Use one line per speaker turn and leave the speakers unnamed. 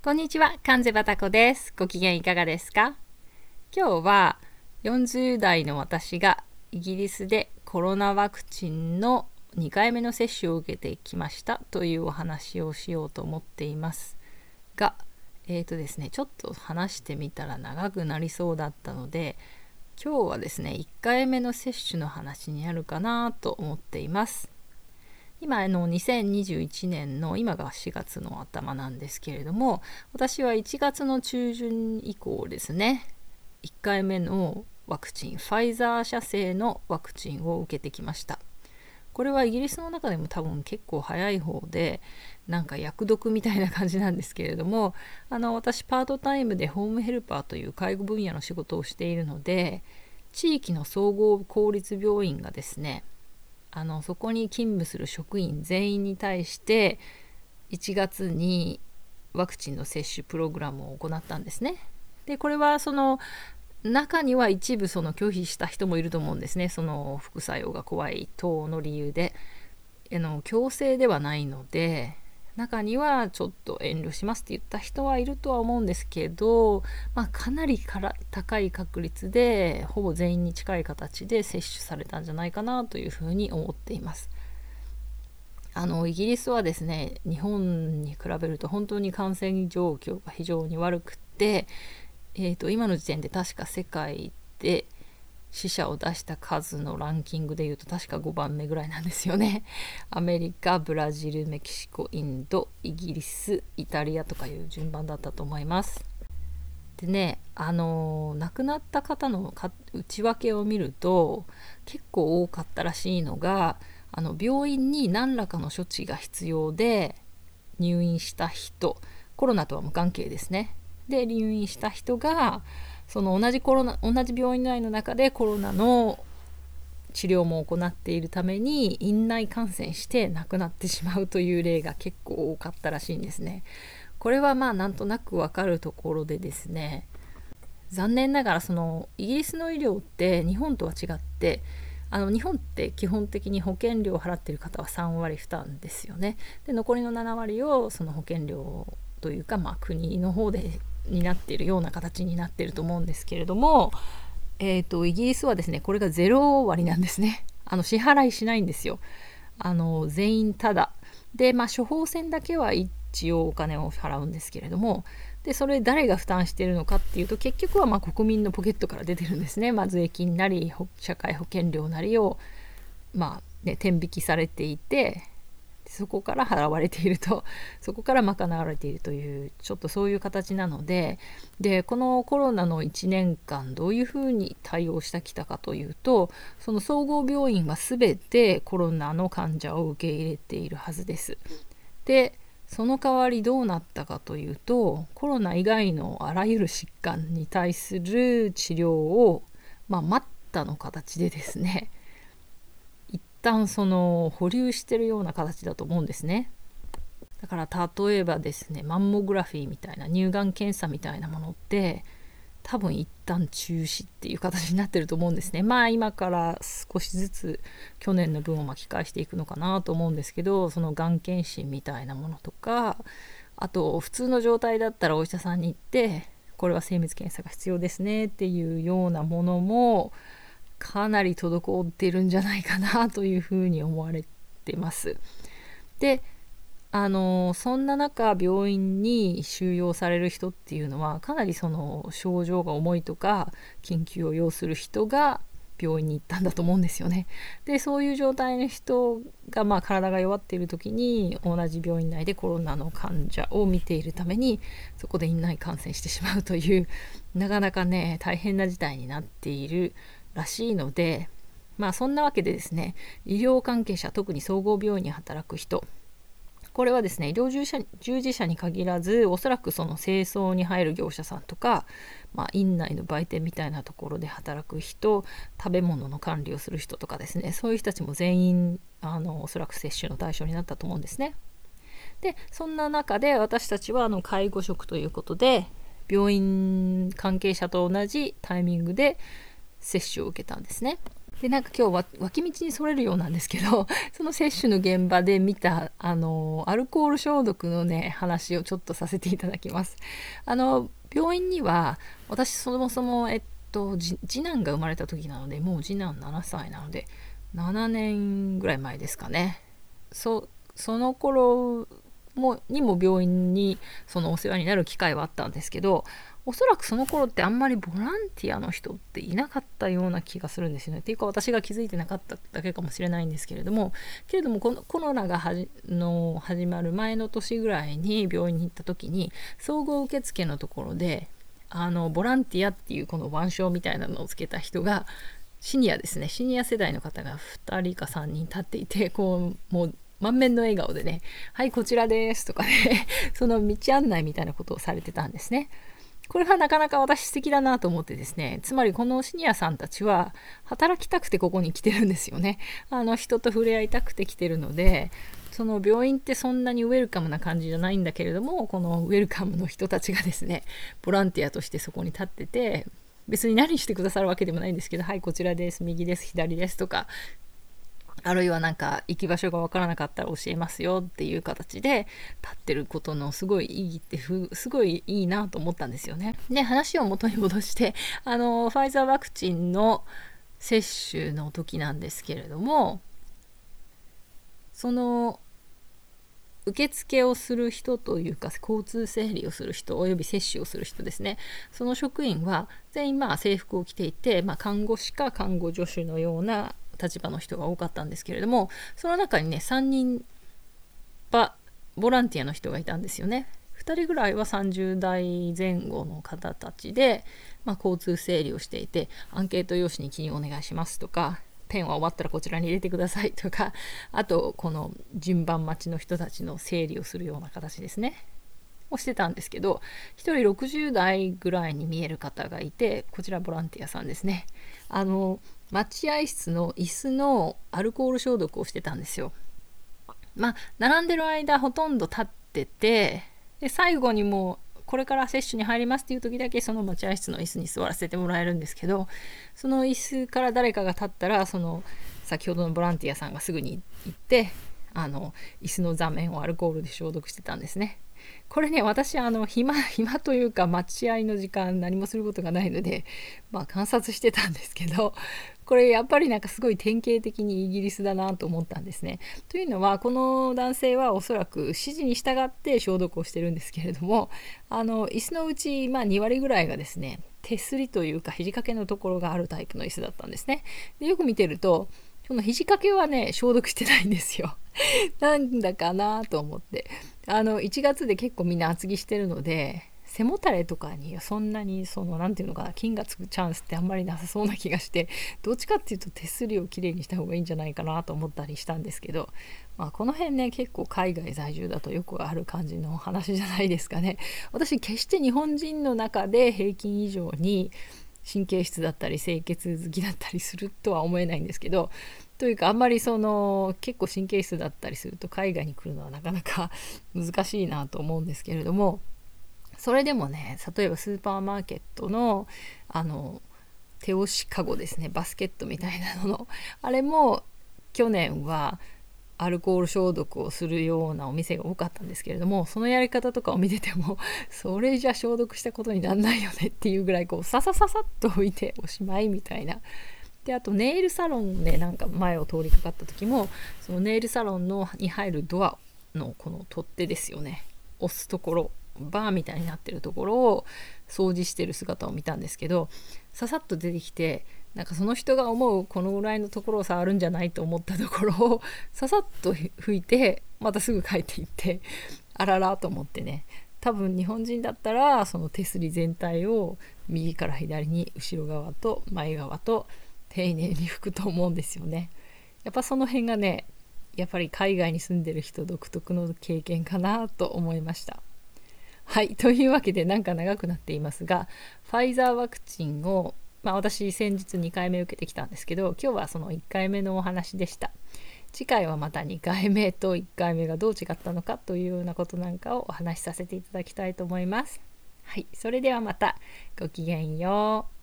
こんにちは、関瀬バタコです。ご機嫌いかがですか？今日は40代の私がイギリスでコロナワクチンの2回目の接種を受けてきましたというお話をしようと思っていますが、えーとですね、ちょっと話してみたら長くなりそうだったので今日はですね1回目の接種の話になるかなと思っています。今あの2021年の今が4月の頭なんですけれども私は1月の中旬以降ですね1回目のワクチンファイザー社製のワクチンを受けてきました。これはイギリスの中でも多分結構早い方でなんか薬毒みたいな感じなんですけれどもあの私パートタイムでホームヘルパーという介護分野の仕事をしているので地域の総合公立病院がですねあのそこに勤務する職員全員に対して1月にワクチンの接種プログラムを行ったんですね。でこれはその中には一部その拒否した人もいると思うんですねその副作用が怖い等の理由であの強制ではないので中にはちょっと遠慮しますって言った人はいるとは思うんですけど、まあ、かなりから高い確率でほぼ全員に近い形で接種されたんじゃないかなというふうに思っています。あのイギリスはですね日本に比べると本当に感染状況が非常に悪くって、えー、と今の時点で確か世界で死者を出した数のランキングでいうと確か5番目ぐらいなんですよね。アメリカ、ブラジル、メキシコ、インド、イギリス、イタリアとかいう順番だったと思います。でね、あの亡くなった方の内訳を見ると結構多かったらしいのがあの病院に何らかの処置が必要で入院した人コロナとは無関係ですね。で入院した人がその同じコロナ同じ病院内の中でコロナの治療も行っているために院内感染して亡くなってしまうという例が結構多かったらしいんですね。これはまあなんとなくわかるところでですね残念ながらそのイギリスの医療って日本とは違ってあの日本って基本的に保険料を払っている方は3割負担ですよね。で残りの7割をその保険料というか、まあ、国の方でになっているような形になっていると思うんですけれども、えーと、イギリスはですねこれが0割なんですね。あの支払いしないんですよ。あの全員ただで、まあ、処方箋だけは一応お金を払うんですけれどもでそれ誰が負担しているのかっていうと結局はま国民のポケットから出てるんですね、まあ、税金なり社会保険料なりを、まあね、天引きされていてそこから払われていると そこから賄われているというちょっとそういう形なのででこのコロナの1年間どういうふうに対応してきたかというとその総合病院は全てコロナの患者を受け入れているはずです。でその代わりどうなったかというとコロナ以外のあらゆる疾患に対する治療を、まあ、待ったの形でですね旦その保留してるような形だと思うんですね。だから例えばですねマンモグラフィーみたいな乳がん検査みたいなものって多分一旦中止っていう形になってると思うんですね。まあ今から少しずつ去年の分を巻き返していくのかなと思うんですけどそのがん検診みたいなものとかあと普通の状態だったらお医者さんに行ってこれは精密検査が必要ですねっていうようなものもかなり滞ってるんじゃないかなというふうに思われてます。であのそんな中病院に収容される人っていうのはかなりその症状が重いとか緊急を要する人が病院に行ったんだと思うんですよね。でそういう状態の人が、まあ、体が弱っている時に同じ病院内でコロナの患者を見ているためにそこで院内感染してしまうというなかなかね大変な事態になっているらしいのでまあそんなわけでですね医療関係者特に総合病院に働く人これはですね医療従事者従事者に限らずおそらくその清掃に入る業者さんとか、まあ、院内の売店みたいなところで働く人食べ物の管理をする人とかですねそういう人たちも全員あのおそらく接種の対象になったと思うんですね。でそんな中で私たちはあの介護職ということで病院関係者と同じタイミングで接種を受けたんですね。でなんか今日は脇道にそれるようなんですけど その接種の現場で見たあのアルコール消毒のね話をちょっとさせていただきます。あの病院には私そもそも、えっと、次男が生まれた時なのでもう次男7歳なので7年ぐらい前ですかねそその頃もにも病院にそのお世話になる機会はあったんですけどおそらくその頃ってあんまりボランティアの人っていなかったような気がするんですよね。っていうか私が気づいてなかっただけかもしれないんですけれどもけれどもこのコロナがはじの始まる前の年ぐらいに病院に行った時に総合受付のところであのボランティアっていうこの腕章みたいなのをつけた人がシニアですねシニア世代の方が2人か3人立っていてこうもう満面の笑顔でね「はいこちらです」とかね その道案内みたいなことをされてたんですね。これはなかなか私素敵だなと思ってですねつまりこのシニアさんたちは働きたくてここに来てるんですよね。あの人と触れ合いたくて来てるのでその病院ってそんなにウェルカムな感じじゃないんだけれどもこのウェルカムの人たちがですねボランティアとしてそこに立ってて別に何してくださるわけでもないんですけどはいこちらです右です左ですとかあるいはなんか行き場所がわからなかったら教えますよっていう形で立ってることのすごい意義ってすごいいいなと思ったんですよね。で話を元に戻して あのファイザーワクチンの接種の時なんですけれどもその受付をする人というか交通整理をする人および接種をする人ですねその職員は全員まあ制服を着ていて、まあ、看護師か看護助手のような立場の人が多かったんですけれどもその中にね3人はボランティアの人がいたんですよね。2人ぐらいは30代前後の方たちで、まあ、交通整理をしていてアンケート用紙に記入お願いしますとかペンは終わったらこちらに入れてくださいとかあとこの順番待ちの人たちの整理をするような形ですねをしてたんですけど1人60代ぐらいに見える方がいてこちらボランティアさんですねあの待合室の椅子のアルコール消毒をしてたんですよまあ並んでる間ほとんど立っててで最後にもうこれから接種に入りますっていう時だけその待合室の椅子に座らせてもらえるんですけどその椅子から誰かが立ったらその先ほどのボランティアさんがすぐに行ってあの椅子の座面をアルコールで消毒してたんですね。これね私あの暇 暇というか待合の時間何もすることがないので まあ観察してたんですけど これやっぱりなんかすごい典型的にイギリスだなと思ったんですね。というのはこの男性はおそらく指示に従って消毒をしてるんですけれどもあの椅子のうち、まあ、2割ぐらいがですね手すりというか肘掛けのところがあるタイプの椅子だったんですね。でよく見てるとその肘掛けはね消毒してないんですよ。なんだかなと思ってあの1月で結構みんな厚着してるので背もたれとかにそんなにその何て言うのかな菌がつくチャンスってあんまりなさそうな気がしてどっちかっていうと手すりをきれいにした方がいいんじゃないかなと思ったりしたんですけど、まあ、この辺ね結構海外在住だとよくある感じの話じゃないですかね。私決して日本人の中で平均以上に神経質だったり清潔好きだったりするとは思えないんですけどというかあんまりその結構神経質だったりすると海外に来るのはなかなか 難しいなと思うんですけれどもそれでもね例えばスーパーマーケットのあの手押しかごですねバスケットみたいなののあれも去年はアルコール消毒をするようなお店が多かったんですけれどもそのやり方とかを見てても それじゃ消毒したことになんないよねっていうぐらいこうささささっと置いておしまいみたいな。であとネイルサロンでなんか前を通りかかった時もそのネイルサロンのに入るドアのこの取っ手ですよね。押すところバーみたいになってるところを掃除してる姿を見たんですけどささっと出てきてなんかその人が思うこのぐらいのところを触るんじゃないと思ったところをささっと拭いてまたすぐ帰っていってあららと思ってね。多分日本人だったらその手すり全体を右から左に後ろ側と前側と丁寧に拭くと思うんですよね。やっぱその辺がねやっぱり海外に住んでる人独特の経験かなと思いました。はい。というわけで、なんか長くなっていますが、ファイザーワクチンを、まあ私先日2回目受けてきたんですけど、今日はその1回目のお話でした。次回はまた2回目と1回目がどう違ったのかというようなことなんかをお話しさせていただきたいと思います。はい。それではまた、ごきげんよう。